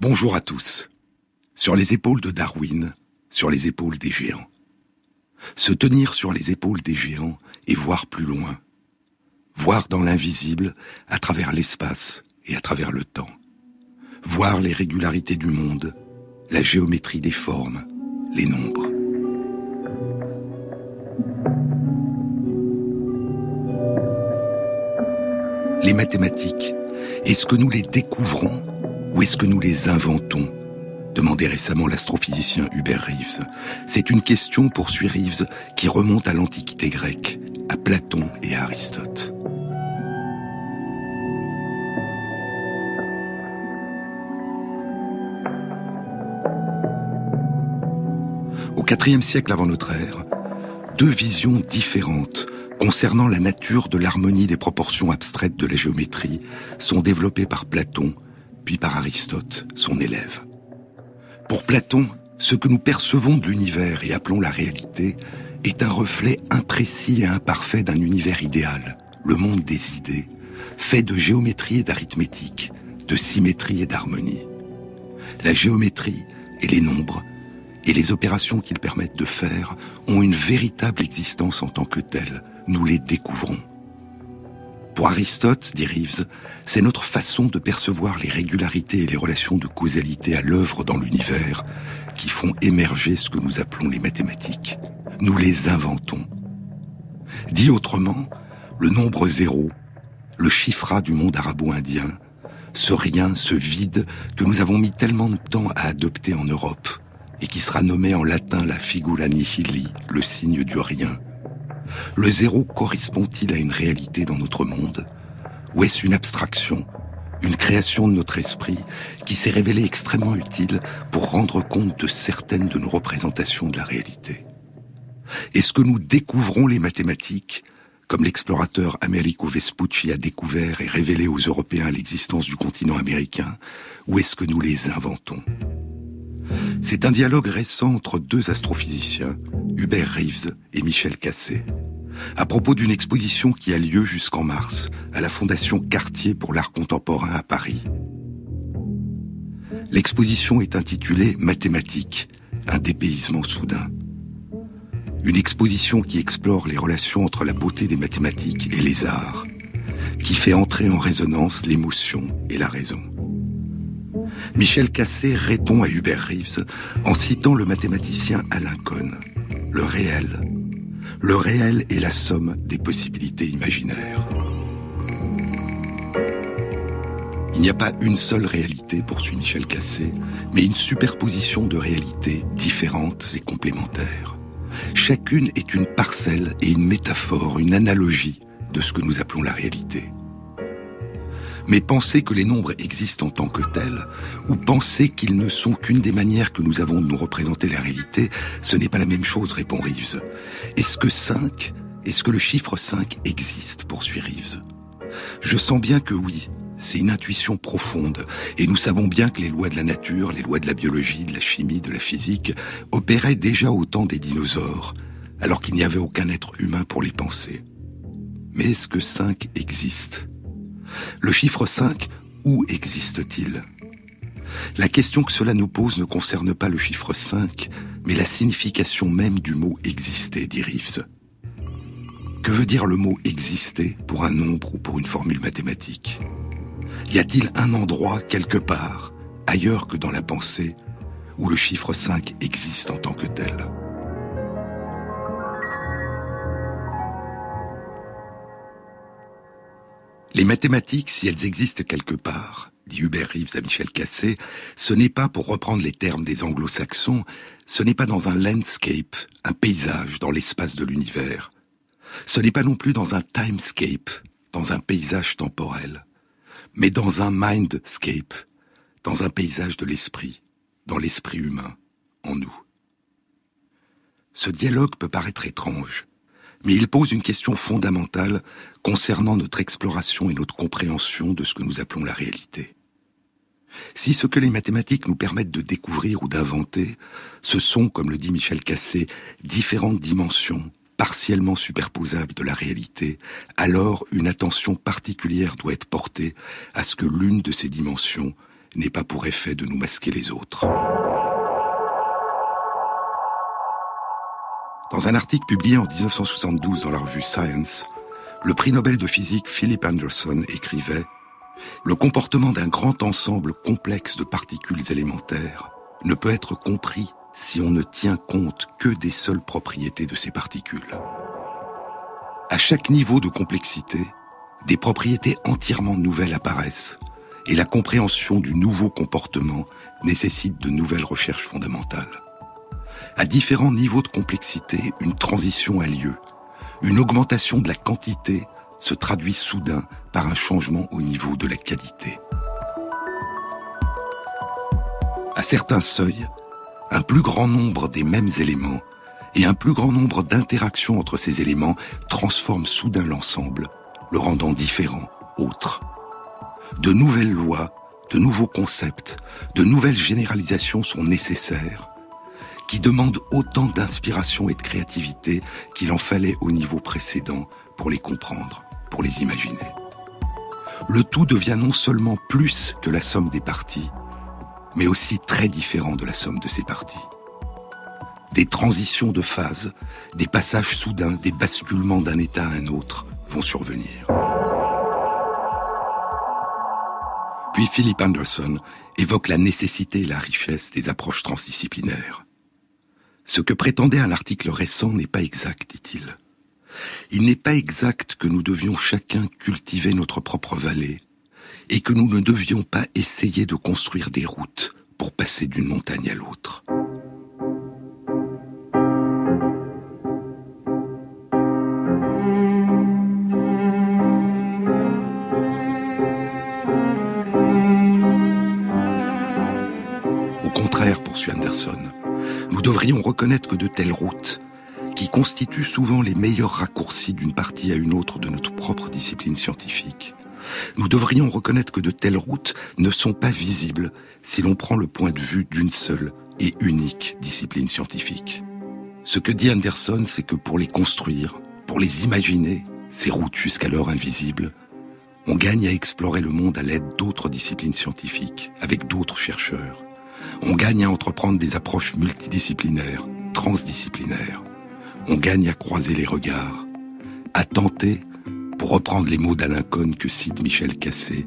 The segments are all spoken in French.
Bonjour à tous. Sur les épaules de Darwin, sur les épaules des géants. Se tenir sur les épaules des géants et voir plus loin. Voir dans l'invisible, à travers l'espace et à travers le temps. Voir les régularités du monde, la géométrie des formes, les nombres. Les mathématiques, est-ce que nous les découvrons ou est-ce que nous les inventons demandait récemment l'astrophysicien Hubert Reeves. C'est une question, poursuit Reeves, qui remonte à l'Antiquité grecque, à Platon et à Aristote. Au IVe siècle avant notre ère, deux visions différentes concernant la nature de l'harmonie des proportions abstraites de la géométrie sont développées par Platon, puis par Aristote, son élève. Pour Platon, ce que nous percevons de l'univers et appelons la réalité est un reflet imprécis et imparfait d'un univers idéal, le monde des idées, fait de géométrie et d'arithmétique, de symétrie et d'harmonie. La géométrie et les nombres et les opérations qu'ils permettent de faire ont une véritable existence en tant que telles. Nous les découvrons. Pour Aristote, dit Reeves, c'est notre façon de percevoir les régularités et les relations de causalité à l'œuvre dans l'univers qui font émerger ce que nous appelons les mathématiques. Nous les inventons. Dit autrement, le nombre zéro, le chiffra du monde arabo-indien, ce rien, ce vide que nous avons mis tellement de temps à adopter en Europe, et qui sera nommé en latin la figura nihili, le signe du rien. Le zéro correspond-il à une réalité dans notre monde? Ou est-ce une abstraction, une création de notre esprit qui s'est révélée extrêmement utile pour rendre compte de certaines de nos représentations de la réalité? Est-ce que nous découvrons les mathématiques comme l'explorateur Americo Vespucci a découvert et révélé aux Européens l'existence du continent américain, ou est-ce que nous les inventons? C'est un dialogue récent entre deux astrophysiciens, Hubert Reeves et Michel Cassé, à propos d'une exposition qui a lieu jusqu'en mars à la Fondation Cartier pour l'art contemporain à Paris. L'exposition est intitulée Mathématiques, un dépaysement soudain. Une exposition qui explore les relations entre la beauté des mathématiques et les arts, qui fait entrer en résonance l'émotion et la raison. Michel Cassé répond à Hubert Reeves en citant le mathématicien Alain Cohn. Le réel. Le réel est la somme des possibilités imaginaires. Il n'y a pas une seule réalité, poursuit Michel Cassé, mais une superposition de réalités différentes et complémentaires. Chacune est une parcelle et une métaphore, une analogie de ce que nous appelons la réalité. Mais penser que les nombres existent en tant que tels, ou penser qu'ils ne sont qu'une des manières que nous avons de nous représenter la réalité, ce n'est pas la même chose, répond Reeves. Est-ce que 5, est-ce que le chiffre 5 existe, poursuit Reeves Je sens bien que oui, c'est une intuition profonde, et nous savons bien que les lois de la nature, les lois de la biologie, de la chimie, de la physique, opéraient déjà au temps des dinosaures, alors qu'il n'y avait aucun être humain pour les penser. Mais est-ce que 5 existe? Le chiffre 5, où existe-t-il? La question que cela nous pose ne concerne pas le chiffre 5, mais la signification même du mot exister, dit Reeves. Que veut dire le mot exister pour un nombre ou pour une formule mathématique? Y a-t-il un endroit quelque part, ailleurs que dans la pensée, où le chiffre 5 existe en tant que tel? Les mathématiques, si elles existent quelque part, dit Hubert Reeves à Michel Cassé, ce n'est pas, pour reprendre les termes des anglo-saxons, ce n'est pas dans un landscape, un paysage dans l'espace de l'univers. Ce n'est pas non plus dans un timescape, dans un paysage temporel, mais dans un mindscape, dans un paysage de l'esprit, dans l'esprit humain, en nous. Ce dialogue peut paraître étrange, mais il pose une question fondamentale concernant notre exploration et notre compréhension de ce que nous appelons la réalité. Si ce que les mathématiques nous permettent de découvrir ou d'inventer, ce sont, comme le dit Michel Cassé, différentes dimensions, partiellement superposable de la réalité, alors une attention particulière doit être portée à ce que l'une de ces dimensions n'ait pas pour effet de nous masquer les autres. Dans un article publié en 1972 dans la revue Science, le prix Nobel de physique Philip Anderson écrivait Le comportement d'un grand ensemble complexe de particules élémentaires ne peut être compris si on ne tient compte que des seules propriétés de ces particules. À chaque niveau de complexité, des propriétés entièrement nouvelles apparaissent et la compréhension du nouveau comportement nécessite de nouvelles recherches fondamentales. À différents niveaux de complexité, une transition a lieu. Une augmentation de la quantité se traduit soudain par un changement au niveau de la qualité. À certains seuils, un plus grand nombre des mêmes éléments et un plus grand nombre d'interactions entre ces éléments transforment soudain l'ensemble, le rendant différent, autre. De nouvelles lois, de nouveaux concepts, de nouvelles généralisations sont nécessaires, qui demandent autant d'inspiration et de créativité qu'il en fallait au niveau précédent pour les comprendre, pour les imaginer. Le tout devient non seulement plus que la somme des parties, mais aussi très différent de la somme de ces parties. Des transitions de phase, des passages soudains, des basculements d'un état à un autre vont survenir. Puis Philip Anderson évoque la nécessité et la richesse des approches transdisciplinaires. Ce que prétendait un article récent n'est pas exact, dit-il. Il, n'est pas exact que nous devions chacun cultiver notre propre vallée, et que nous ne devions pas essayer de construire des routes pour passer d'une montagne à l'autre. Au contraire, poursuit Anderson, nous devrions reconnaître que de telles routes, qui constituent souvent les meilleurs raccourcis d'une partie à une autre de notre propre discipline scientifique, nous devrions reconnaître que de telles routes ne sont pas visibles si l'on prend le point de vue d'une seule et unique discipline scientifique. Ce que dit Anderson, c'est que pour les construire, pour les imaginer, ces routes jusqu'alors invisibles, on gagne à explorer le monde à l'aide d'autres disciplines scientifiques, avec d'autres chercheurs. On gagne à entreprendre des approches multidisciplinaires, transdisciplinaires. On gagne à croiser les regards, à tenter pour reprendre les mots d'Alain Cohn que cite Michel Cassé,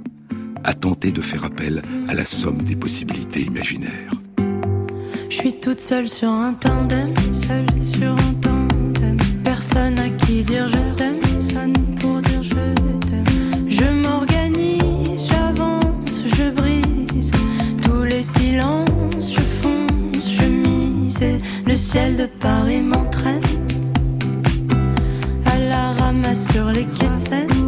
a tenté de faire appel à la somme des possibilités imaginaires. Je suis toute seule. Le ciel de Paris m'entraîne à la ramasse sur les quais.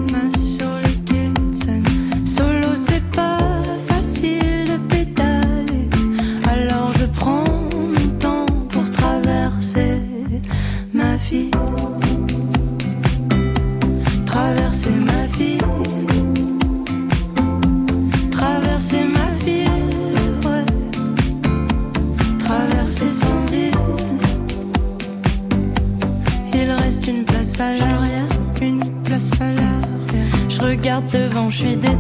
Devant, je suis déter.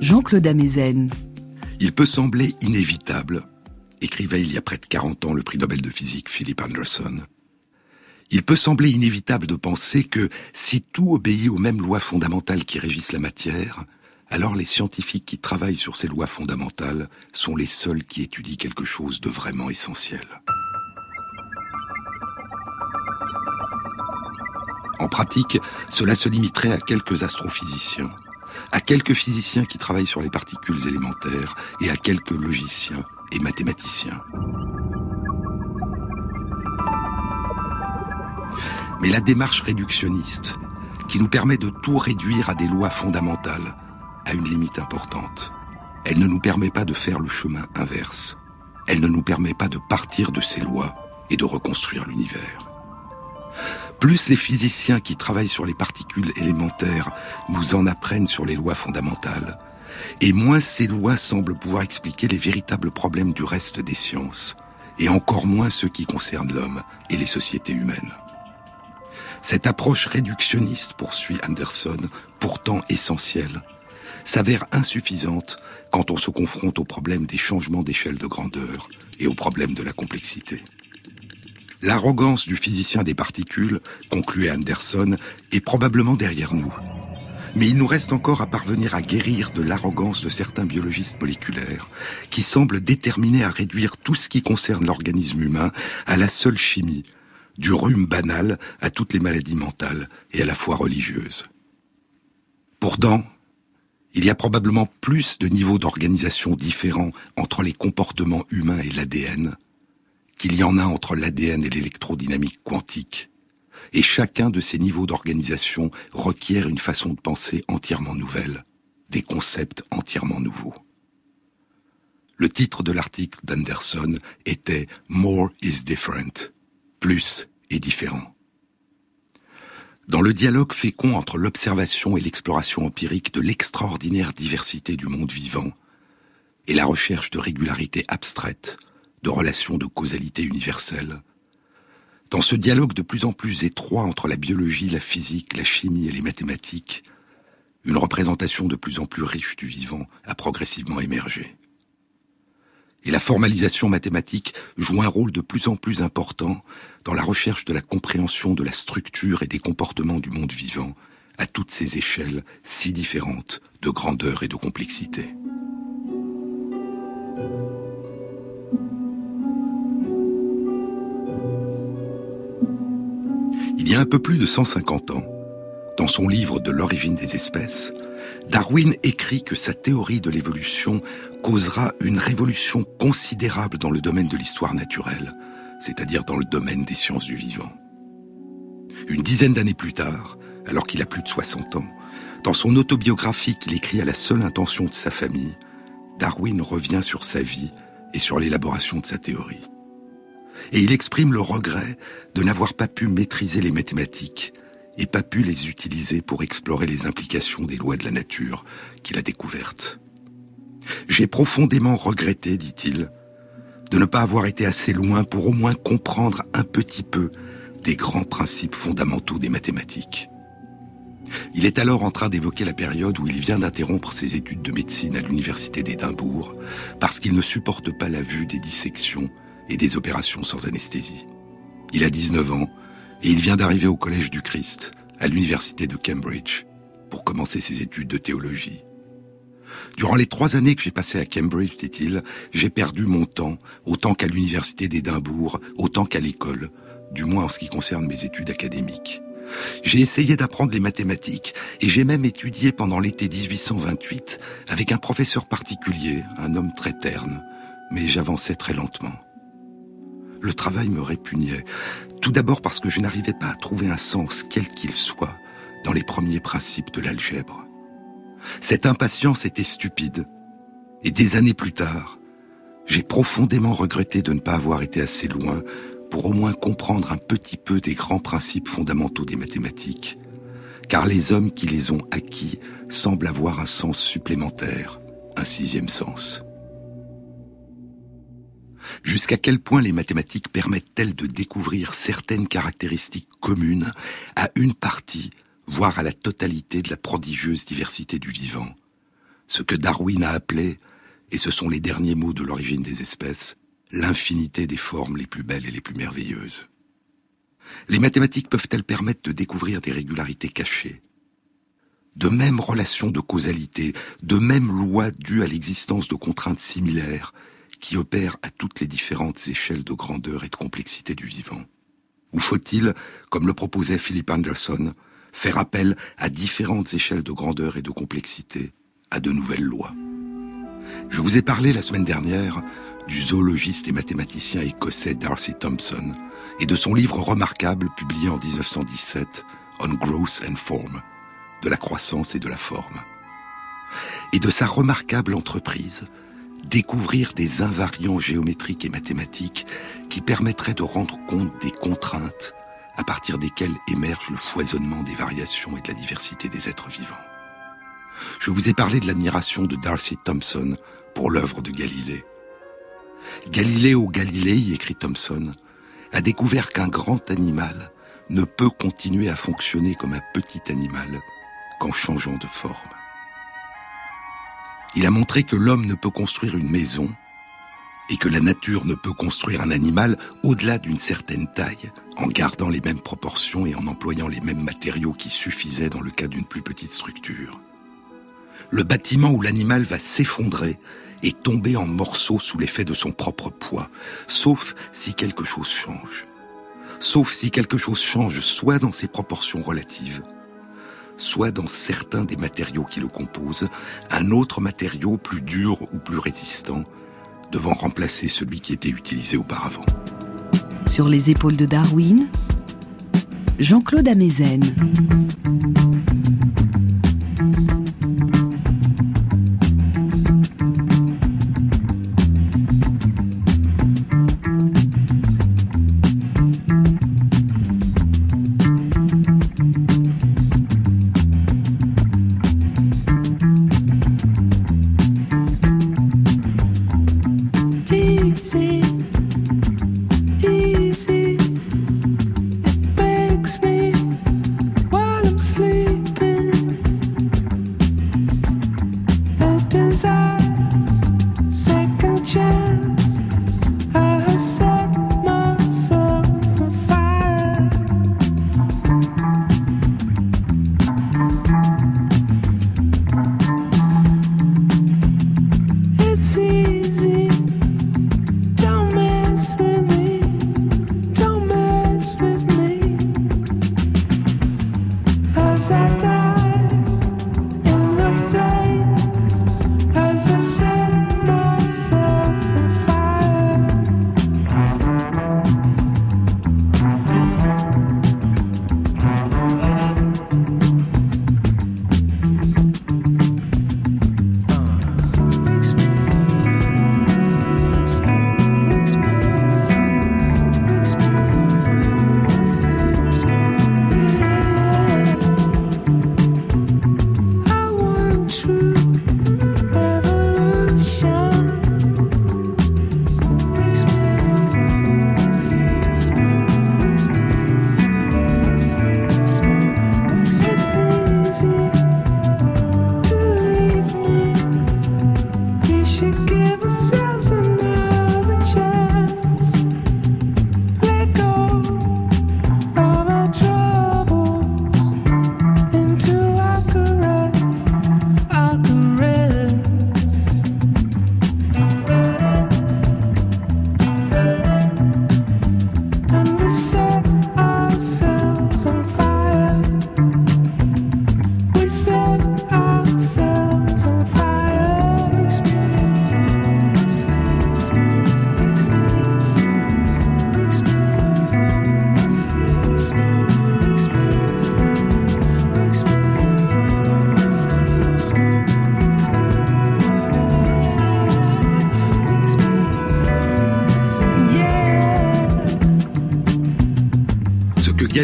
Jean-Claude Amezen. Il peut sembler inévitable, écrivait il y a près de 40 ans le prix Nobel de physique Philip Anderson, il peut sembler inévitable de penser que si tout obéit aux mêmes lois fondamentales qui régissent la matière, alors les scientifiques qui travaillent sur ces lois fondamentales sont les seuls qui étudient quelque chose de vraiment essentiel. En pratique, cela se limiterait à quelques astrophysiciens, à quelques physiciens qui travaillent sur les particules élémentaires et à quelques logiciens et mathématiciens. Mais la démarche réductionniste, qui nous permet de tout réduire à des lois fondamentales, a une limite importante. Elle ne nous permet pas de faire le chemin inverse. Elle ne nous permet pas de partir de ces lois et de reconstruire l'univers. Plus les physiciens qui travaillent sur les particules élémentaires nous en apprennent sur les lois fondamentales, et moins ces lois semblent pouvoir expliquer les véritables problèmes du reste des sciences, et encore moins ceux qui concernent l'homme et les sociétés humaines. Cette approche réductionniste, poursuit Anderson, pourtant essentielle, s'avère insuffisante quand on se confronte au problème des changements d'échelle de grandeur et au problème de la complexité. L'arrogance du physicien des particules, concluait Anderson, est probablement derrière nous. Mais il nous reste encore à parvenir à guérir de l'arrogance de certains biologistes moléculaires qui semblent déterminés à réduire tout ce qui concerne l'organisme humain à la seule chimie, du rhume banal à toutes les maladies mentales et à la fois religieuses. Pourtant, il y a probablement plus de niveaux d'organisation différents entre les comportements humains et l'ADN qu'il y en a entre l'ADN et l'électrodynamique quantique. Et chacun de ces niveaux d'organisation requiert une façon de penser entièrement nouvelle, des concepts entièrement nouveaux. Le titre de l'article d'Anderson était More is different plus et différent. Dans le dialogue fécond entre l'observation et l'exploration empirique de l'extraordinaire diversité du monde vivant, et la recherche de régularité abstraite, de relations de causalité universelle, dans ce dialogue de plus en plus étroit entre la biologie, la physique, la chimie et les mathématiques, une représentation de plus en plus riche du vivant a progressivement émergé. Et la formalisation mathématique joue un rôle de plus en plus important dans la recherche de la compréhension de la structure et des comportements du monde vivant à toutes ces échelles si différentes de grandeur et de complexité. Il y a un peu plus de 150 ans, dans son livre De l'origine des espèces, Darwin écrit que sa théorie de l'évolution causera une révolution considérable dans le domaine de l'histoire naturelle, c'est-à-dire dans le domaine des sciences du vivant. Une dizaine d'années plus tard, alors qu'il a plus de 60 ans, dans son autobiographie qu'il écrit à la seule intention de sa famille, Darwin revient sur sa vie et sur l'élaboration de sa théorie. Et il exprime le regret de n'avoir pas pu maîtriser les mathématiques et pas pu les utiliser pour explorer les implications des lois de la nature qu'il a découvertes. J'ai profondément regretté, dit-il, de ne pas avoir été assez loin pour au moins comprendre un petit peu des grands principes fondamentaux des mathématiques. Il est alors en train d'évoquer la période où il vient d'interrompre ses études de médecine à l'université d'Édimbourg parce qu'il ne supporte pas la vue des dissections et des opérations sans anesthésie. Il a 19 ans et il vient d'arriver au Collège du Christ, à l'université de Cambridge, pour commencer ses études de théologie. Durant les trois années que j'ai passées à Cambridge, dit-il, j'ai perdu mon temps, autant qu'à l'université d'Édimbourg, autant qu'à l'école, du moins en ce qui concerne mes études académiques. J'ai essayé d'apprendre les mathématiques et j'ai même étudié pendant l'été 1828 avec un professeur particulier, un homme très terne, mais j'avançais très lentement. Le travail me répugnait, tout d'abord parce que je n'arrivais pas à trouver un sens, quel qu'il soit, dans les premiers principes de l'algèbre. Cette impatience était stupide. Et des années plus tard, j'ai profondément regretté de ne pas avoir été assez loin pour au moins comprendre un petit peu des grands principes fondamentaux des mathématiques, car les hommes qui les ont acquis semblent avoir un sens supplémentaire, un sixième sens. Jusqu'à quel point les mathématiques permettent-elles de découvrir certaines caractéristiques communes à une partie voir à la totalité de la prodigieuse diversité du vivant, ce que Darwin a appelé, et ce sont les derniers mots de l'origine des espèces, l'infinité des formes les plus belles et les plus merveilleuses. Les mathématiques peuvent-elles permettre de découvrir des régularités cachées? De mêmes relations de causalité, de mêmes lois dues à l'existence de contraintes similaires qui opèrent à toutes les différentes échelles de grandeur et de complexité du vivant Ou faut-il, comme le proposait Philip Anderson, faire appel à différentes échelles de grandeur et de complexité, à de nouvelles lois? Je vous ai parlé la semaine dernière du zoologiste et mathématicien écossais Darcy Thompson et de son livre remarquable publié en 1917, On Growth and Form, de la croissance et de la forme. Et de sa remarquable entreprise, découvrir des invariants géométriques et mathématiques qui permettraient de rendre compte des contraintes à partir desquelles émerge le foisonnement des variations et de la diversité des êtres vivants. Je vous ai parlé de l'admiration de Darcy Thompson pour l'œuvre de Galilée. Galileo Galilei, écrit Thomson, a découvert qu'un grand animal ne peut continuer à fonctionner comme un petit animal qu'en changeant de forme. Il a montré que l'homme ne peut construire une maison et que la nature ne peut construire un animal au-delà d'une certaine taille en gardant les mêmes proportions et en employant les mêmes matériaux qui suffisaient dans le cas d'une plus petite structure. Le bâtiment où l'animal va s'effondrer et tomber en morceaux sous l'effet de son propre poids, sauf si quelque chose change. Sauf si quelque chose change soit dans ses proportions relatives, soit dans certains des matériaux qui le composent, un autre matériau plus dur ou plus résistant, devant remplacer celui qui était utilisé auparavant. Sur les épaules de Darwin, Jean-Claude Amezen.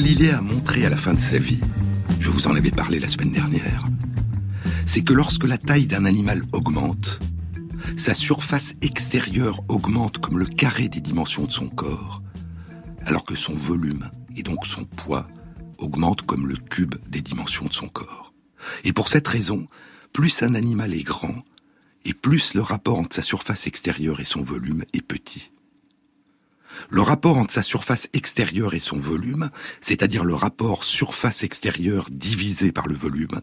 De sa vie, je vous en avais parlé la semaine dernière, c'est que lorsque la taille d'un animal augmente, sa surface extérieure augmente comme le carré des dimensions de son corps, alors que son volume et donc son poids augmente comme le cube des dimensions de son corps. Et pour cette raison, plus un animal est grand, et plus le rapport entre sa surface extérieure et son volume est petit. Le rapport entre sa surface extérieure et son volume, c'est-à-dire le rapport surface extérieure divisé par le volume,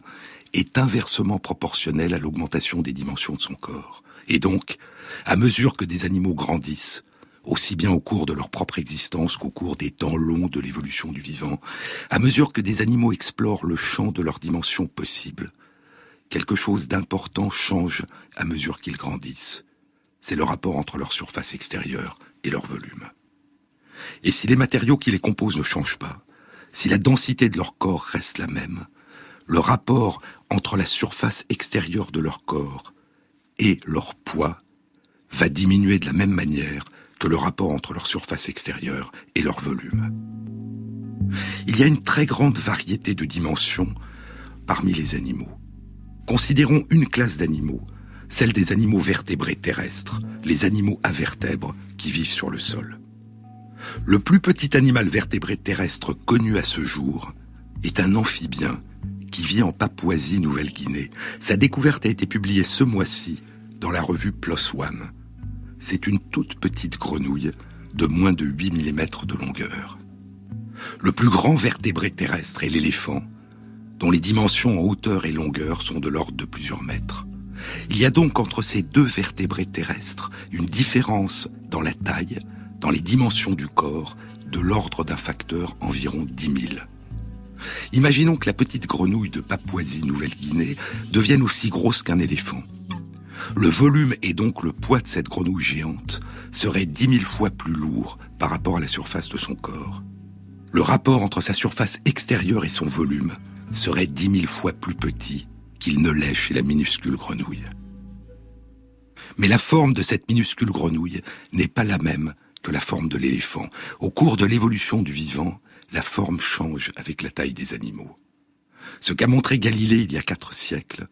est inversement proportionnel à l'augmentation des dimensions de son corps. Et donc, à mesure que des animaux grandissent, aussi bien au cours de leur propre existence qu'au cours des temps longs de l'évolution du vivant, à mesure que des animaux explorent le champ de leurs dimensions possibles, quelque chose d'important change à mesure qu'ils grandissent. C'est le rapport entre leur surface extérieure et leur volume. Et si les matériaux qui les composent ne changent pas, si la densité de leur corps reste la même, le rapport entre la surface extérieure de leur corps et leur poids va diminuer de la même manière que le rapport entre leur surface extérieure et leur volume. Il y a une très grande variété de dimensions parmi les animaux. Considérons une classe d'animaux, celle des animaux vertébrés terrestres, les animaux à vertèbres qui vivent sur le sol. Le plus petit animal vertébré terrestre connu à ce jour est un amphibien qui vit en Papouasie-Nouvelle-Guinée. Sa découverte a été publiée ce mois-ci dans la revue PLOS ONE. C'est une toute petite grenouille de moins de 8 mm de longueur. Le plus grand vertébré terrestre est l'éléphant, dont les dimensions en hauteur et longueur sont de l'ordre de plusieurs mètres. Il y a donc entre ces deux vertébrés terrestres une différence dans la taille, dans les dimensions du corps, de l'ordre d'un facteur environ 10 000. Imaginons que la petite grenouille de Papouasie-Nouvelle-Guinée devienne aussi grosse qu'un éléphant. Le volume et donc le poids de cette grenouille géante serait dix mille fois plus lourd par rapport à la surface de son corps. Le rapport entre sa surface extérieure et son volume serait dix mille fois plus petit qu'il ne l'est chez la minuscule grenouille. Mais la forme de cette minuscule grenouille n'est pas la même que la forme de l'éléphant. Au cours de l'évolution du vivant, la forme change avec la taille des animaux. Ce qu'a montré Galilée il y a quatre siècles,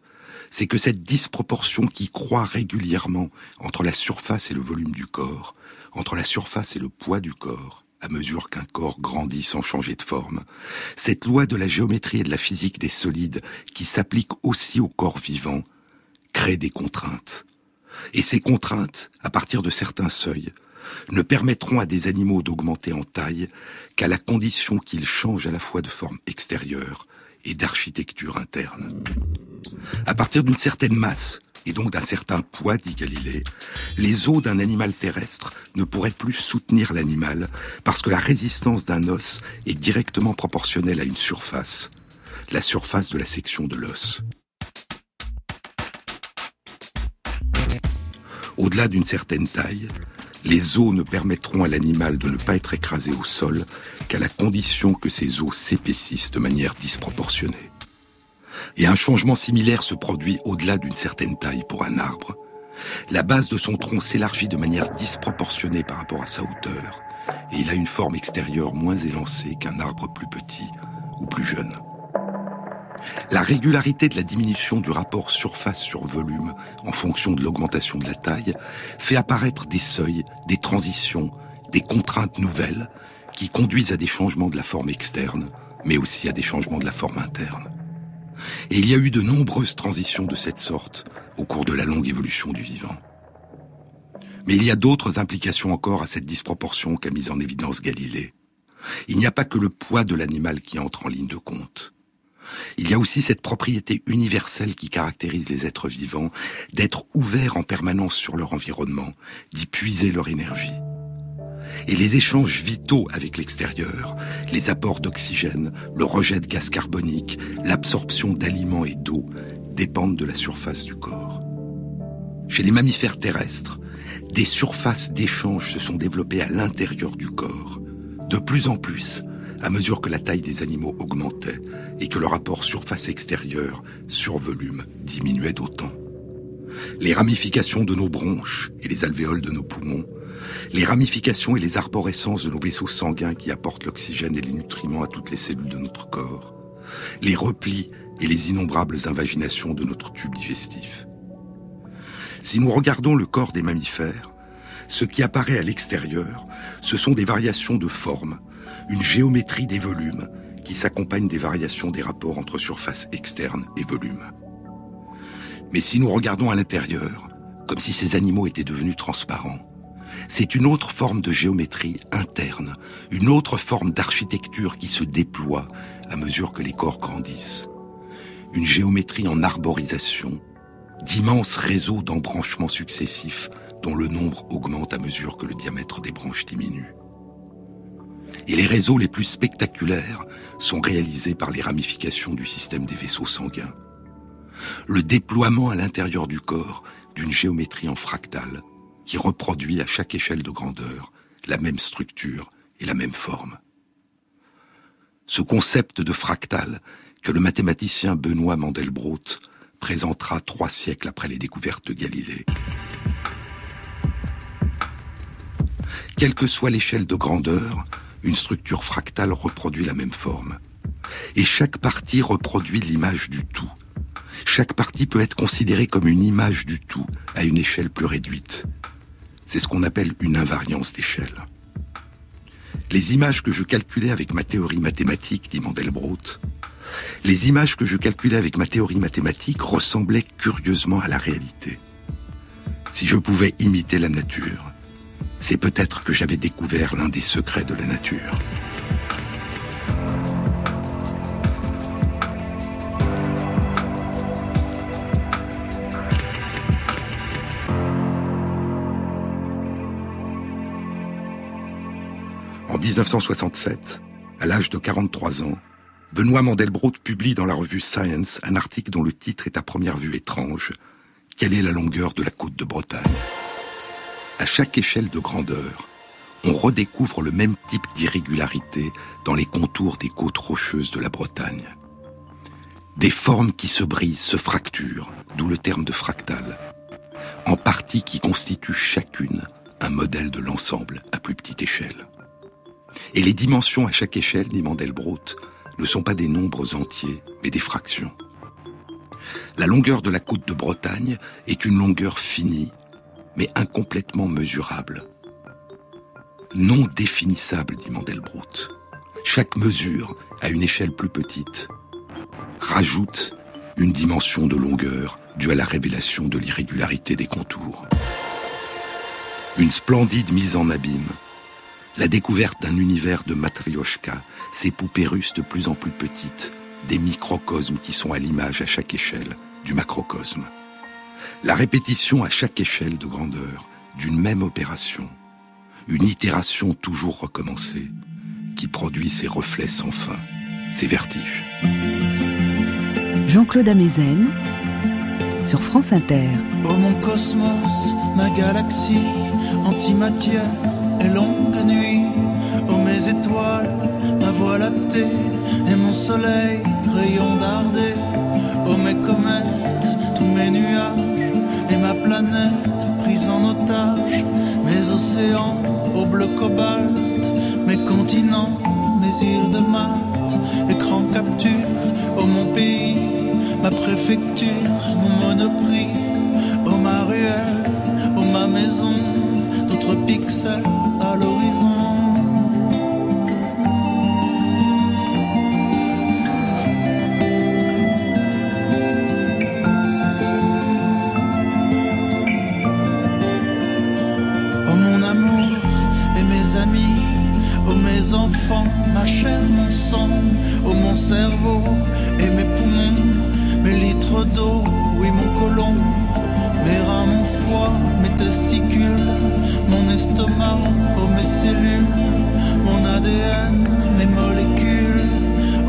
c'est que cette disproportion qui croît régulièrement entre la surface et le volume du corps, entre la surface et le poids du corps, à mesure qu'un corps grandit sans changer de forme, cette loi de la géométrie et de la physique des solides qui s'applique aussi au corps vivant, crée des contraintes. Et ces contraintes, à partir de certains seuils, ne permettront à des animaux d'augmenter en taille qu'à la condition qu'ils changent à la fois de forme extérieure et d'architecture interne. À partir d'une certaine masse, et donc d'un certain poids, dit Galilée, les os d'un animal terrestre ne pourraient plus soutenir l'animal parce que la résistance d'un os est directement proportionnelle à une surface, la surface de la section de l'os. Au-delà d'une certaine taille, les os ne permettront à l'animal de ne pas être écrasé au sol qu'à la condition que ces os s'épaississent de manière disproportionnée. Et un changement similaire se produit au-delà d'une certaine taille pour un arbre. La base de son tronc s'élargit de manière disproportionnée par rapport à sa hauteur, et il a une forme extérieure moins élancée qu'un arbre plus petit ou plus jeune. La régularité de la diminution du rapport surface sur volume en fonction de l'augmentation de la taille fait apparaître des seuils, des transitions, des contraintes nouvelles qui conduisent à des changements de la forme externe, mais aussi à des changements de la forme interne. Et il y a eu de nombreuses transitions de cette sorte au cours de la longue évolution du vivant. Mais il y a d'autres implications encore à cette disproportion qu'a mise en évidence Galilée. Il n'y a pas que le poids de l'animal qui entre en ligne de compte. Il y a aussi cette propriété universelle qui caractérise les êtres vivants, d'être ouverts en permanence sur leur environnement, d'y puiser leur énergie. Et les échanges vitaux avec l'extérieur, les apports d'oxygène, le rejet de gaz carbonique, l'absorption d'aliments et d'eau, dépendent de la surface du corps. Chez les mammifères terrestres, des surfaces d'échange se sont développées à l'intérieur du corps. De plus en plus, à mesure que la taille des animaux augmentait et que le rapport surface extérieure sur volume diminuait d'autant. Les ramifications de nos bronches et les alvéoles de nos poumons, les ramifications et les arborescences de nos vaisseaux sanguins qui apportent l'oxygène et les nutriments à toutes les cellules de notre corps, les replis et les innombrables invaginations de notre tube digestif. Si nous regardons le corps des mammifères, ce qui apparaît à l'extérieur, ce sont des variations de forme, une géométrie des volumes qui s'accompagnent des variations des rapports entre surface externe et volume. Mais si nous regardons à l'intérieur, comme si ces animaux étaient devenus transparents, c'est une autre forme de géométrie interne, une autre forme d'architecture qui se déploie à mesure que les corps grandissent. Une géométrie en arborisation, d'immenses réseaux d'embranchements successifs dont le nombre augmente à mesure que le diamètre des branches diminue. Et les réseaux les plus spectaculaires sont réalisés par les ramifications du système des vaisseaux sanguins. Le déploiement à l'intérieur du corps d'une géométrie en fractale qui reproduit à chaque échelle de grandeur la même structure et la même forme. Ce concept de fractal que le mathématicien Benoît Mandelbrot présentera trois siècles après les découvertes de Galilée. Quelle que soit l'échelle de grandeur, une structure fractale reproduit la même forme. Et chaque partie reproduit l'image du tout. Chaque partie peut être considérée comme une image du tout à une échelle plus réduite. C'est ce qu'on appelle une invariance d'échelle. Les images que je calculais avec ma théorie mathématique, dit Mandelbrot, les images que je calculais avec ma théorie mathématique ressemblaient curieusement à la réalité. Si je pouvais imiter la nature, c'est peut-être que j'avais découvert l'un des secrets de la nature. En 1967, à l'âge de 43 ans, Benoît Mandelbrot publie dans la revue Science un article dont le titre est à première vue étrange. Quelle est la longueur de la côte de Bretagne? À chaque échelle de grandeur, on redécouvre le même type d'irrégularité dans les contours des côtes rocheuses de la Bretagne. Des formes qui se brisent, se fracturent, d'où le terme de fractal, en parties qui constituent chacune un modèle de l'ensemble à plus petite échelle. Et les dimensions à chaque échelle, dit Mandelbrot, ne sont pas des nombres entiers, mais des fractions. La longueur de la côte de Bretagne est une longueur finie, mais incomplètement mesurable. Non définissable, dit Mandelbrot. Chaque mesure, à une échelle plus petite, rajoute une dimension de longueur due à la révélation de l'irrégularité des contours. Une splendide mise en abîme, la découverte d'un univers de matrioshka ces poupées russes de plus en plus petites, des microcosmes qui sont à l'image à chaque échelle du macrocosme. La répétition à chaque échelle de grandeur d'une même opération, une itération toujours recommencée, qui produit ces reflets sans fin, ces vertiges. Jean-Claude Amezen sur France Inter. Oh mon cosmos, ma galaxie, antimatière et longue nuit, oh mes étoiles ma voie lactée et mon soleil, rayon dardé. Oh mes comètes, et ma planète prise en otage. Mes océans au bleu cobalt, mes continents, mes îles de Malte, écran capture, oh mon pays, ma préfecture, mon monoprix, oh ma ruelle, oh ma maison, d'autres pixels à l'horizon. Enfants, ma chair, mon sang, oh mon cerveau et mes poumons, mes litres d'eau, oui mon côlon, mes reins, mon foie, mes testicules, mon estomac, oh mes cellules, mon ADN, mes molécules,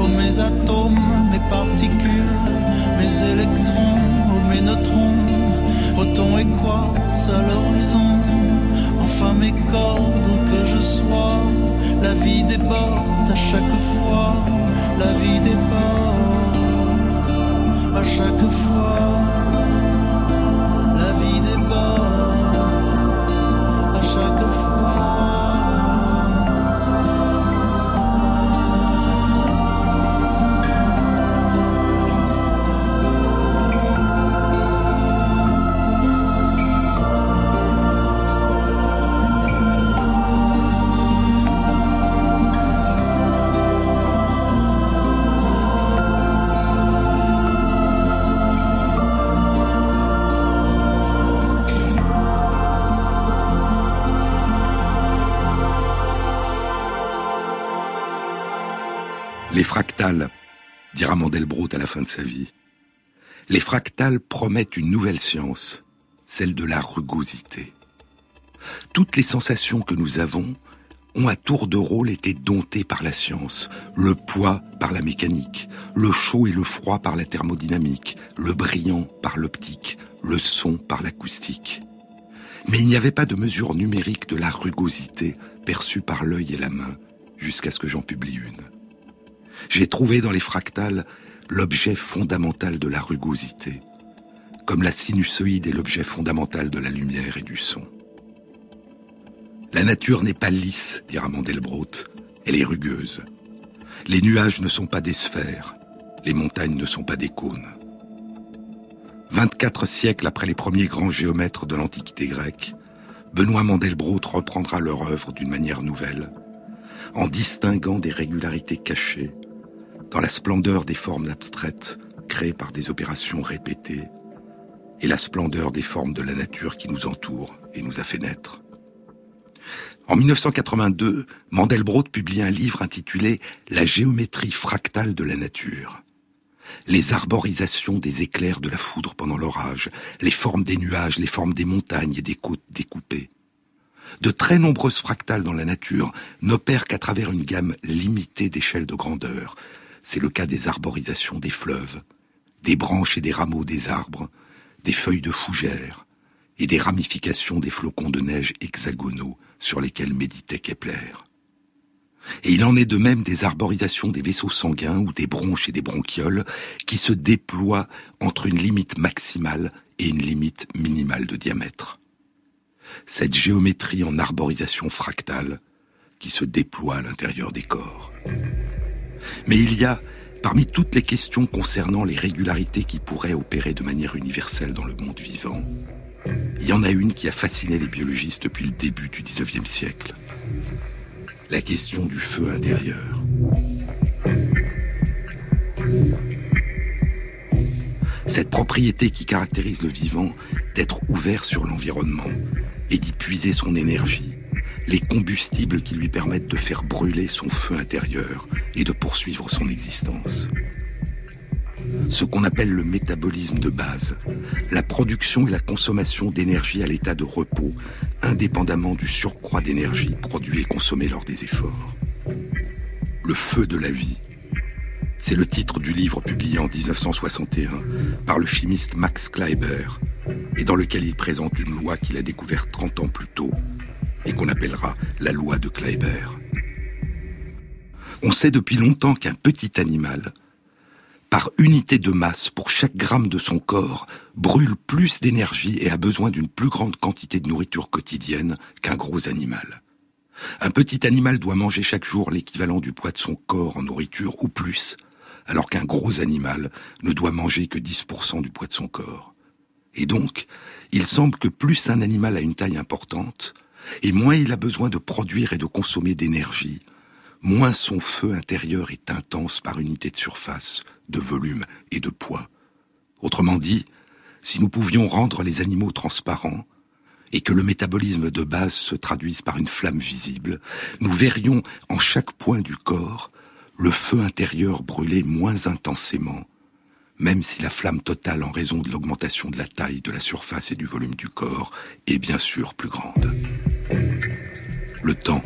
oh mes atomes, mes particules, mes électrons, oh mes neutrons, protons et quartz à l'horizon, enfin mes cordes où que je sois la vie déborde à chaque fois, la vie déborde à chaque fois, sa vie, les fractales promettent une nouvelle science, celle de la rugosité. Toutes les sensations que nous avons ont à tour de rôle été domptées par la science, le poids par la mécanique, le chaud et le froid par la thermodynamique, le brillant par l'optique, le son par l'acoustique. Mais il n'y avait pas de mesure numérique de la rugosité perçue par l'œil et la main, jusqu'à ce que j'en publie une. J'ai trouvé dans les fractales l'objet fondamental de la rugosité, comme la sinusoïde est l'objet fondamental de la lumière et du son. La nature n'est pas lisse, dira Mandelbrot, elle est rugueuse. Les nuages ne sont pas des sphères, les montagnes ne sont pas des cônes. 24 siècles après les premiers grands géomètres de l'Antiquité grecque, Benoît Mandelbrot reprendra leur œuvre d'une manière nouvelle, en distinguant des régularités cachées, dans la splendeur des formes abstraites créées par des opérations répétées, et la splendeur des formes de la nature qui nous entoure et nous a fait naître. En 1982, Mandelbrot publie un livre intitulé La géométrie fractale de la nature. Les arborisations des éclairs de la foudre pendant l'orage, les formes des nuages, les formes des montagnes et des côtes découpées. De très nombreuses fractales dans la nature n'opèrent qu'à travers une gamme limitée d'échelles de grandeur. C'est le cas des arborisations des fleuves, des branches et des rameaux des arbres, des feuilles de fougères et des ramifications des flocons de neige hexagonaux sur lesquels méditait Kepler. Et il en est de même des arborisations des vaisseaux sanguins ou des bronches et des bronchioles qui se déploient entre une limite maximale et une limite minimale de diamètre. Cette géométrie en arborisation fractale qui se déploie à l'intérieur des corps. Mais il y a Parmi toutes les questions concernant les régularités qui pourraient opérer de manière universelle dans le monde vivant, il y en a une qui a fasciné les biologistes depuis le début du XIXe siècle. La question du feu intérieur. Cette propriété qui caractérise le vivant d'être ouvert sur l'environnement et d'y puiser son énergie, les combustibles qui lui permettent de faire brûler son feu intérieur et de poursuivre son existence. Ce qu'on appelle le métabolisme de base, la production et la consommation d'énergie à l'état de repos, indépendamment du surcroît d'énergie produit et consommé lors des efforts. Le feu de la vie, c'est le titre du livre publié en 1961 par le chimiste Max Kleiber, et dans lequel il présente une loi qu'il a découverte 30 ans plus tôt et qu'on appellera la loi de Kleiber. On sait depuis longtemps qu'un petit animal, par unité de masse pour chaque gramme de son corps, brûle plus d'énergie et a besoin d'une plus grande quantité de nourriture quotidienne qu'un gros animal. Un petit animal doit manger chaque jour l'équivalent du poids de son corps en nourriture ou plus, alors qu'un gros animal ne doit manger que 10% du poids de son corps. Et donc, il semble que plus un animal a une taille importante, et moins il a besoin de produire et de consommer d'énergie, moins son feu intérieur est intense par unité de surface, de volume et de poids. Autrement dit, si nous pouvions rendre les animaux transparents, et que le métabolisme de base se traduise par une flamme visible, nous verrions en chaque point du corps le feu intérieur brûler moins intensément, même si la flamme totale en raison de l'augmentation de la taille, de la surface et du volume du corps est bien sûr plus grande. Le temps.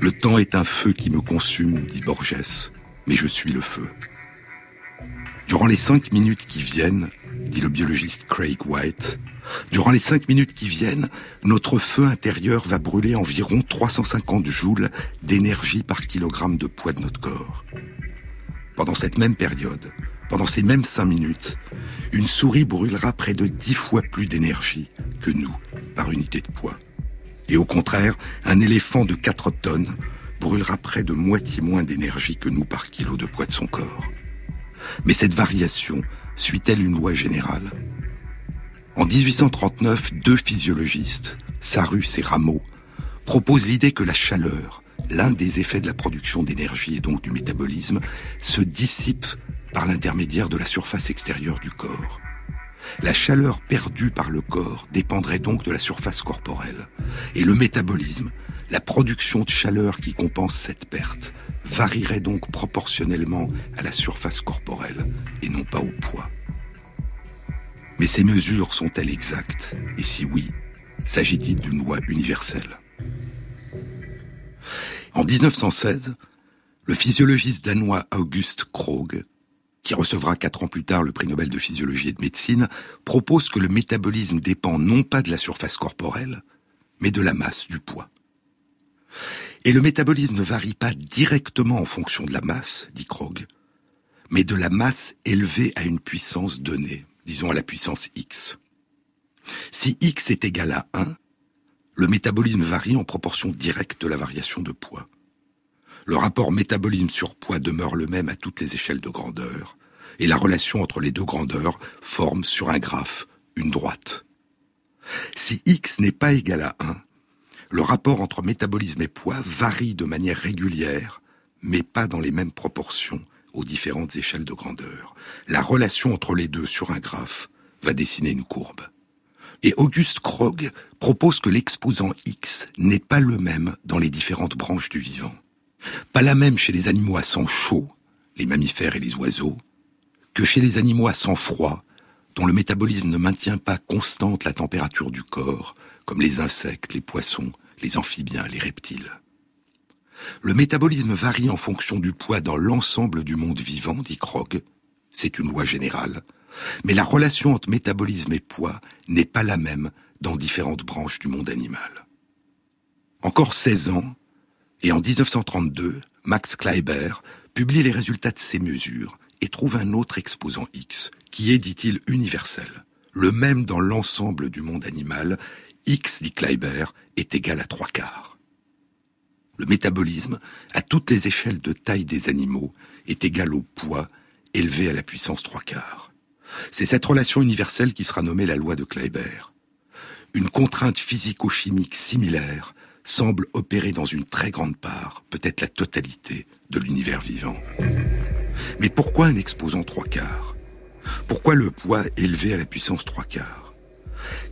Le temps est un feu qui me consume, dit Borges, mais je suis le feu. Durant les cinq minutes qui viennent, dit le biologiste Craig White, durant les cinq minutes qui viennent, notre feu intérieur va brûler environ 350 joules d'énergie par kilogramme de poids de notre corps. Pendant cette même période, pendant ces mêmes cinq minutes, une souris brûlera près de dix fois plus d'énergie que nous par unité de poids. Et au contraire, un éléphant de 4 tonnes brûlera près de moitié moins d'énergie que nous par kilo de poids de son corps. Mais cette variation suit-elle une loi générale? En 1839, deux physiologistes, Sarus et Rameau, proposent l'idée que la chaleur, l'un des effets de la production d'énergie et donc du métabolisme, se dissipe par l'intermédiaire de la surface extérieure du corps. La chaleur perdue par le corps dépendrait donc de la surface corporelle. Et le métabolisme, la production de chaleur qui compense cette perte, varierait donc proportionnellement à la surface corporelle et non pas au poids. Mais ces mesures sont-elles exactes? Et si oui, s'agit-il d'une loi universelle? En 1916, le physiologiste danois August Krog, qui recevra quatre ans plus tard le prix Nobel de physiologie et de médecine, propose que le métabolisme dépend non pas de la surface corporelle, mais de la masse du poids. Et le métabolisme ne varie pas directement en fonction de la masse, dit Krog, mais de la masse élevée à une puissance donnée, disons à la puissance x. Si x est égal à 1, le métabolisme varie en proportion directe de la variation de poids. Le rapport métabolisme sur poids demeure le même à toutes les échelles de grandeur, et la relation entre les deux grandeurs forme sur un graphe une droite. Si x n'est pas égal à 1, le rapport entre métabolisme et poids varie de manière régulière, mais pas dans les mêmes proportions aux différentes échelles de grandeur. La relation entre les deux sur un graphe va dessiner une courbe. Et Auguste Krog propose que l'exposant X n'est pas le même dans les différentes branches du vivant. Pas la même chez les animaux à sang chaud, les mammifères et les oiseaux, que chez les animaux à sang froid, dont le métabolisme ne maintient pas constante la température du corps, comme les insectes, les poissons, les amphibiens, les reptiles. Le métabolisme varie en fonction du poids dans l'ensemble du monde vivant, dit Krog. C'est une loi générale. Mais la relation entre métabolisme et poids n'est pas la même dans différentes branches du monde animal. Encore 16 ans, et en 1932, Max Kleiber publie les résultats de ces mesures et trouve un autre exposant X, qui est, dit-il, universel, le même dans l'ensemble du monde animal. X, dit Kleiber, est égal à trois quarts. Le métabolisme, à toutes les échelles de taille des animaux, est égal au poids élevé à la puissance trois quarts. C'est cette relation universelle qui sera nommée la loi de Kleiber. Une contrainte physico-chimique similaire semble opérer dans une très grande part, peut-être la totalité, de l'univers vivant. Mais pourquoi un exposant trois quarts? Pourquoi le poids élevé à la puissance trois quarts?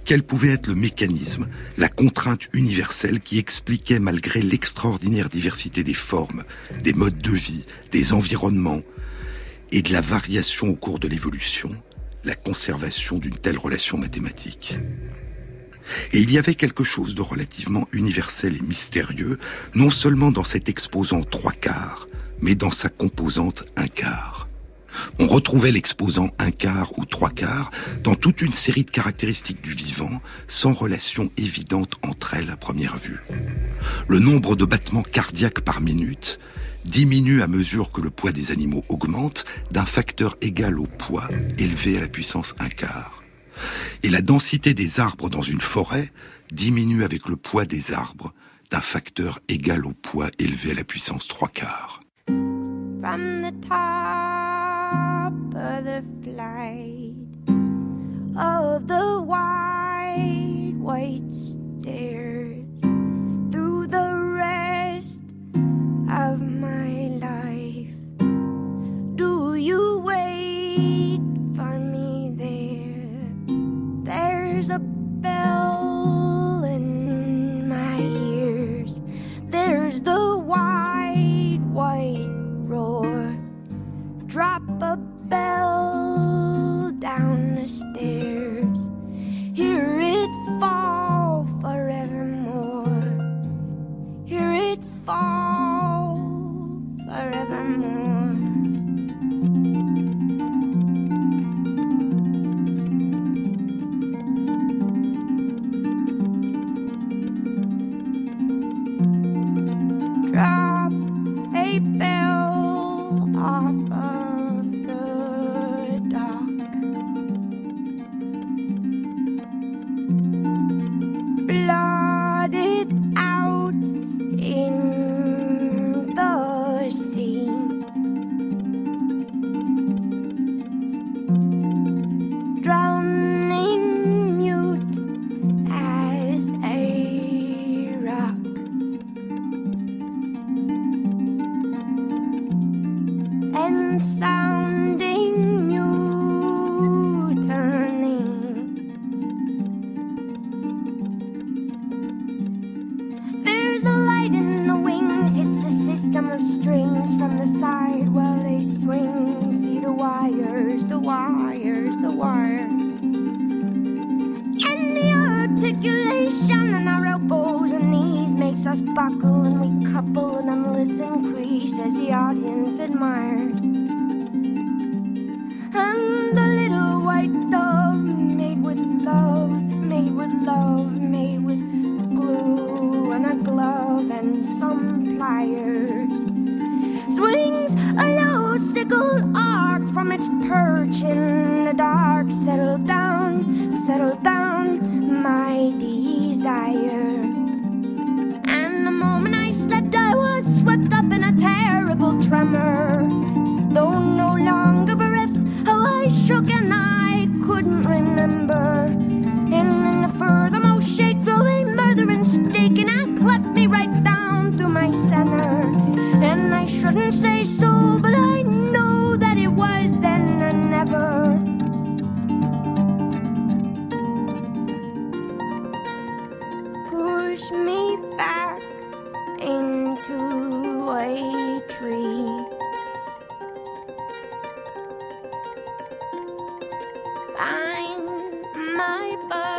Quel pouvait être le mécanisme, la contrainte universelle qui expliquait, malgré l'extraordinaire diversité des formes, des modes de vie, des environnements et de la variation au cours de l'évolution, la conservation d'une telle relation mathématique? Et il y avait quelque chose de relativement universel et mystérieux, non seulement dans cet exposant trois quarts, mais dans sa composante un quart. On retrouvait l'exposant un quart ou trois quarts dans toute une série de caractéristiques du vivant, sans relation évidente entre elles à première vue. Le nombre de battements cardiaques par minute diminue à mesure que le poids des animaux augmente d'un facteur égal au poids élevé à la puissance un quart et la densité des arbres dans une forêt diminue avec le poids des arbres d'un facteur égal au poids élevé à la puissance trois quarts. From the top of the flight of the wide white stairs through the rest of my life, do you wait for me there? There's a bell in my ears. There's the wide, white. Drop a bell down the stairs. Hear it fall forevermore. Hear it fall forevermore. strings sleep.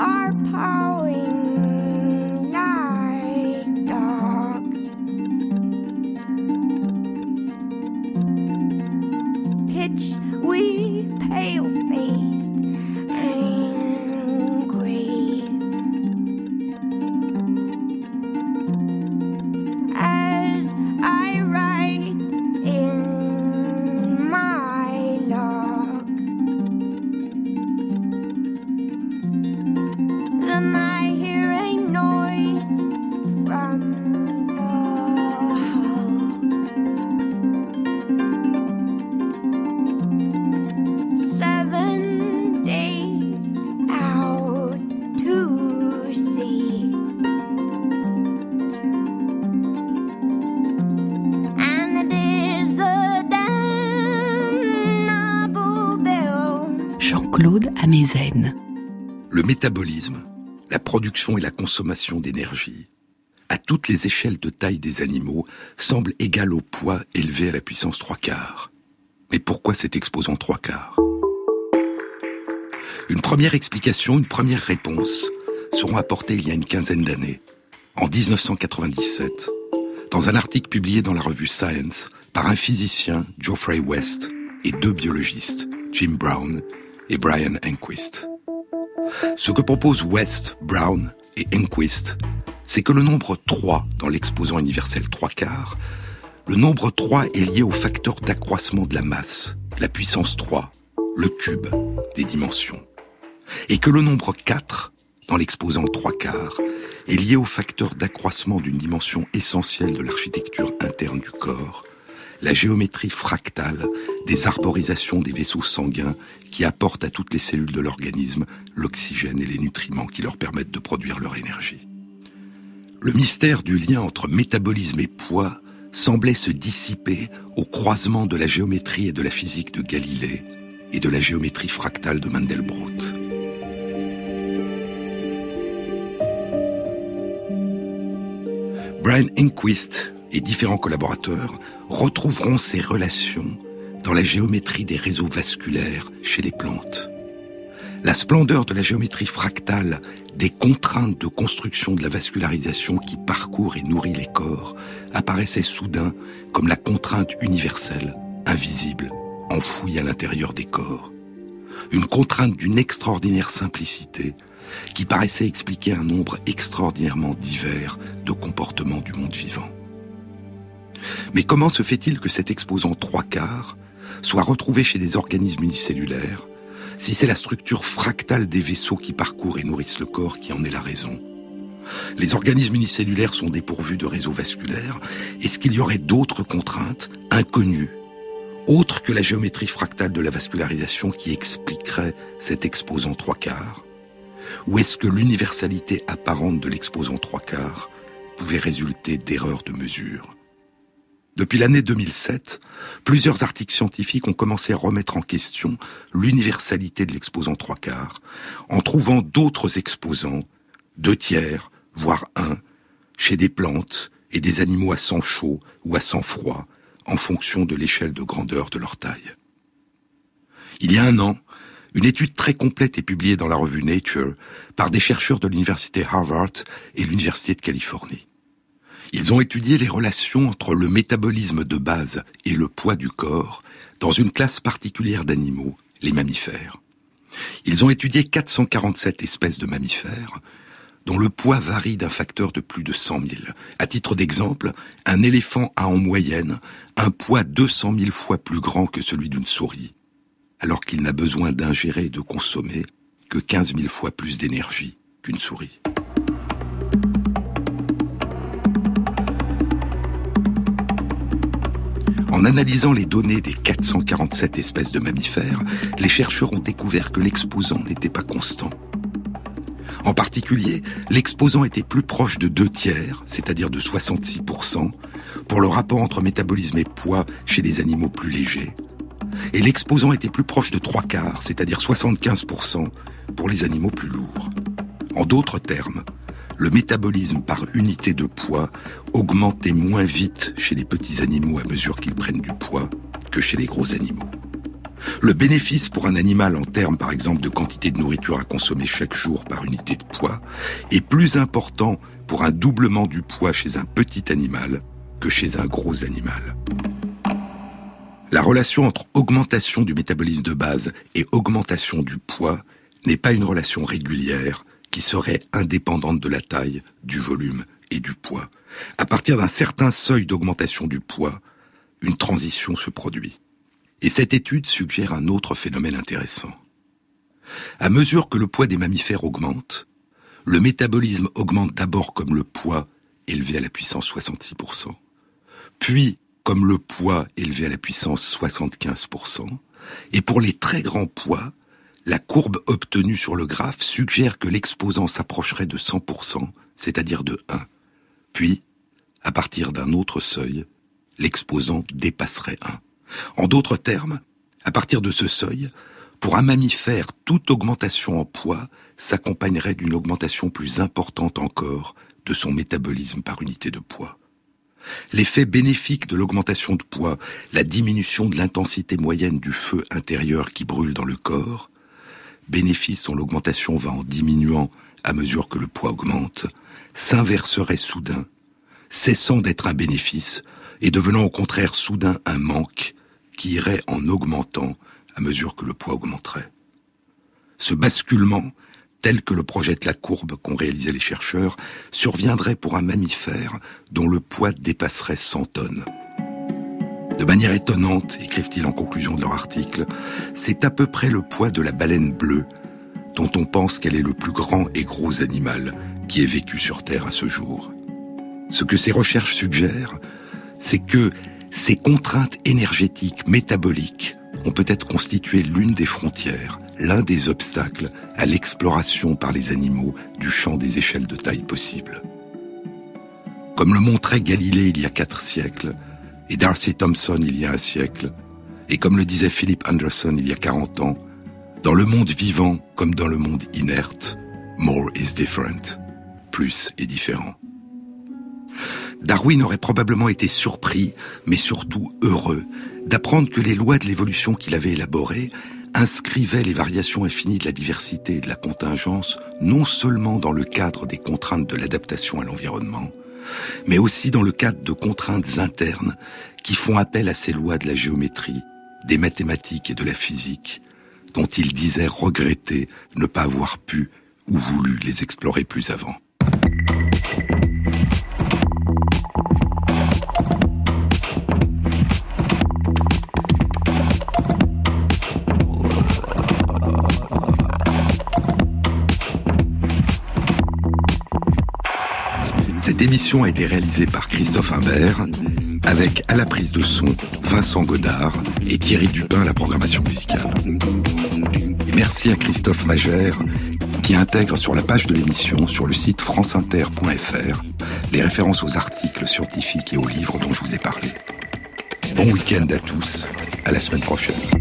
our power. La production et la consommation d'énergie, à toutes les échelles de taille des animaux, semble égal au poids élevé à la puissance 3 quarts. Mais pourquoi cet exposant 3 quarts? Une première explication, une première réponse seront apportées il y a une quinzaine d'années, en 1997, dans un article publié dans la revue Science par un physicien, Geoffrey West, et deux biologistes, Jim Brown et Brian Enquist. Ce que proposent West, Brown et Enquist, c'est que le nombre 3 dans l'exposant universel 3 quarts, le nombre 3 est lié au facteur d'accroissement de la masse, la puissance 3, le cube des dimensions. Et que le nombre 4 dans l'exposant 3 quarts est lié au facteur d'accroissement d'une dimension essentielle de l'architecture interne du corps, la géométrie fractale des arborisations des vaisseaux sanguins qui apportent à toutes les cellules de l'organisme l'oxygène et les nutriments qui leur permettent de produire leur énergie. Le mystère du lien entre métabolisme et poids semblait se dissiper au croisement de la géométrie et de la physique de Galilée et de la géométrie fractale de Mandelbrot. Brian Enquist et différents collaborateurs retrouveront ces relations dans la géométrie des réseaux vasculaires chez les plantes. La splendeur de la géométrie fractale des contraintes de construction de la vascularisation qui parcourt et nourrit les corps apparaissait soudain comme la contrainte universelle, invisible, enfouie à l'intérieur des corps. Une contrainte d'une extraordinaire simplicité qui paraissait expliquer un nombre extraordinairement divers de comportements du monde vivant. Mais comment se fait-il que cet exposant trois quarts soit retrouvé chez des organismes unicellulaires si c'est la structure fractale des vaisseaux qui parcourent et nourrissent le corps qui en est la raison? Les organismes unicellulaires sont dépourvus de réseaux vasculaires. Est-ce qu'il y aurait d'autres contraintes inconnues autres que la géométrie fractale de la vascularisation qui expliquerait cet exposant trois quarts? Ou est-ce que l'universalité apparente de l'exposant trois quarts pouvait résulter d'erreurs de mesure? Depuis l'année 2007, plusieurs articles scientifiques ont commencé à remettre en question l'universalité de l'exposant trois quarts, en trouvant d'autres exposants, deux tiers, voire un, chez des plantes et des animaux à sang chaud ou à sang froid, en fonction de l'échelle de grandeur de leur taille. Il y a un an, une étude très complète est publiée dans la revue Nature par des chercheurs de l'université Harvard et l'université de Californie. Ils ont étudié les relations entre le métabolisme de base et le poids du corps dans une classe particulière d'animaux, les mammifères. Ils ont étudié 447 espèces de mammifères, dont le poids varie d'un facteur de plus de 100 000. À titre d'exemple, un éléphant a en moyenne un poids 200 000 fois plus grand que celui d'une souris, alors qu'il n'a besoin d'ingérer et de consommer que 15 000 fois plus d'énergie qu'une souris. En analysant les données des 447 espèces de mammifères, les chercheurs ont découvert que l'exposant n'était pas constant. En particulier, l'exposant était plus proche de deux tiers, c'est-à-dire de 66%, pour le rapport entre métabolisme et poids chez les animaux plus légers. Et l'exposant était plus proche de trois quarts, c'est-à-dire 75%, pour les animaux plus lourds. En d'autres termes, le métabolisme par unité de poids augmentait moins vite chez les petits animaux à mesure qu'ils prennent du poids que chez les gros animaux. Le bénéfice pour un animal en termes par exemple de quantité de nourriture à consommer chaque jour par unité de poids est plus important pour un doublement du poids chez un petit animal que chez un gros animal. La relation entre augmentation du métabolisme de base et augmentation du poids n'est pas une relation régulière, qui serait indépendante de la taille, du volume et du poids. À partir d'un certain seuil d'augmentation du poids, une transition se produit. Et cette étude suggère un autre phénomène intéressant. À mesure que le poids des mammifères augmente, le métabolisme augmente d'abord comme le poids élevé à la puissance 66%, puis comme le poids élevé à la puissance 75%, et pour les très grands poids, la courbe obtenue sur le graphe suggère que l'exposant s'approcherait de 100%, c'est-à-dire de 1. Puis, à partir d'un autre seuil, l'exposant dépasserait 1. En d'autres termes, à partir de ce seuil, Pour un mammifère, toute augmentation en poids s'accompagnerait d'une augmentation plus importante encore de son métabolisme par unité de poids. L'effet bénéfique de l'augmentation de poids, la diminution de l'intensité moyenne du feu intérieur qui brûle dans le corps, bénéfice dont l'augmentation va en diminuant à mesure que le poids augmente, s'inverserait soudain, cessant d'être un bénéfice et devenant au contraire soudain un manque qui irait en augmentant à mesure que le poids augmenterait. Ce basculement, tel que le projette la courbe qu'ont réalisé les chercheurs, surviendrait pour un mammifère dont le poids dépasserait 100 tonnes. De manière étonnante, écrivent-ils en conclusion de leur article, c'est à peu près le poids de la baleine bleue, dont on pense qu'elle est le plus grand et gros animal qui ait vécu sur Terre à ce jour. Ce que ces recherches suggèrent, c'est que ces contraintes énergétiques, métaboliques, ont peut-être constitué l'une des frontières, l'un des obstacles à l'exploration par les animaux du champ des échelles de taille possible. Comme le montrait Galilée il y a quatre siècles, et Darcy Thompson il y a un siècle, et comme le disait Philip Anderson il y a 40 ans, dans le monde vivant comme dans le monde inerte, more is different. Plus est différent. Darwin aurait probablement été surpris, mais surtout heureux, d'apprendre que les lois de l'évolution qu'il avait élaborées inscrivaient les variations infinies de la diversité et de la contingence non seulement dans le cadre des contraintes de l'adaptation à l'environnement, mais aussi dans le cadre de contraintes internes qui font appel à ces lois de la géométrie, des mathématiques et de la physique, dont il disait regretter ne pas avoir pu ou voulu les explorer plus avant. Cette émission a été réalisée par Christophe Imbert, avec à la prise de son Vincent Godard et Thierry Dupin à la programmation musicale. Merci à Christophe Magère qui intègre sur la page de l'émission sur le site franceinter.fr les références aux articles scientifiques et aux livres dont je vous ai parlé. Bon week-end à tous, à la semaine prochaine.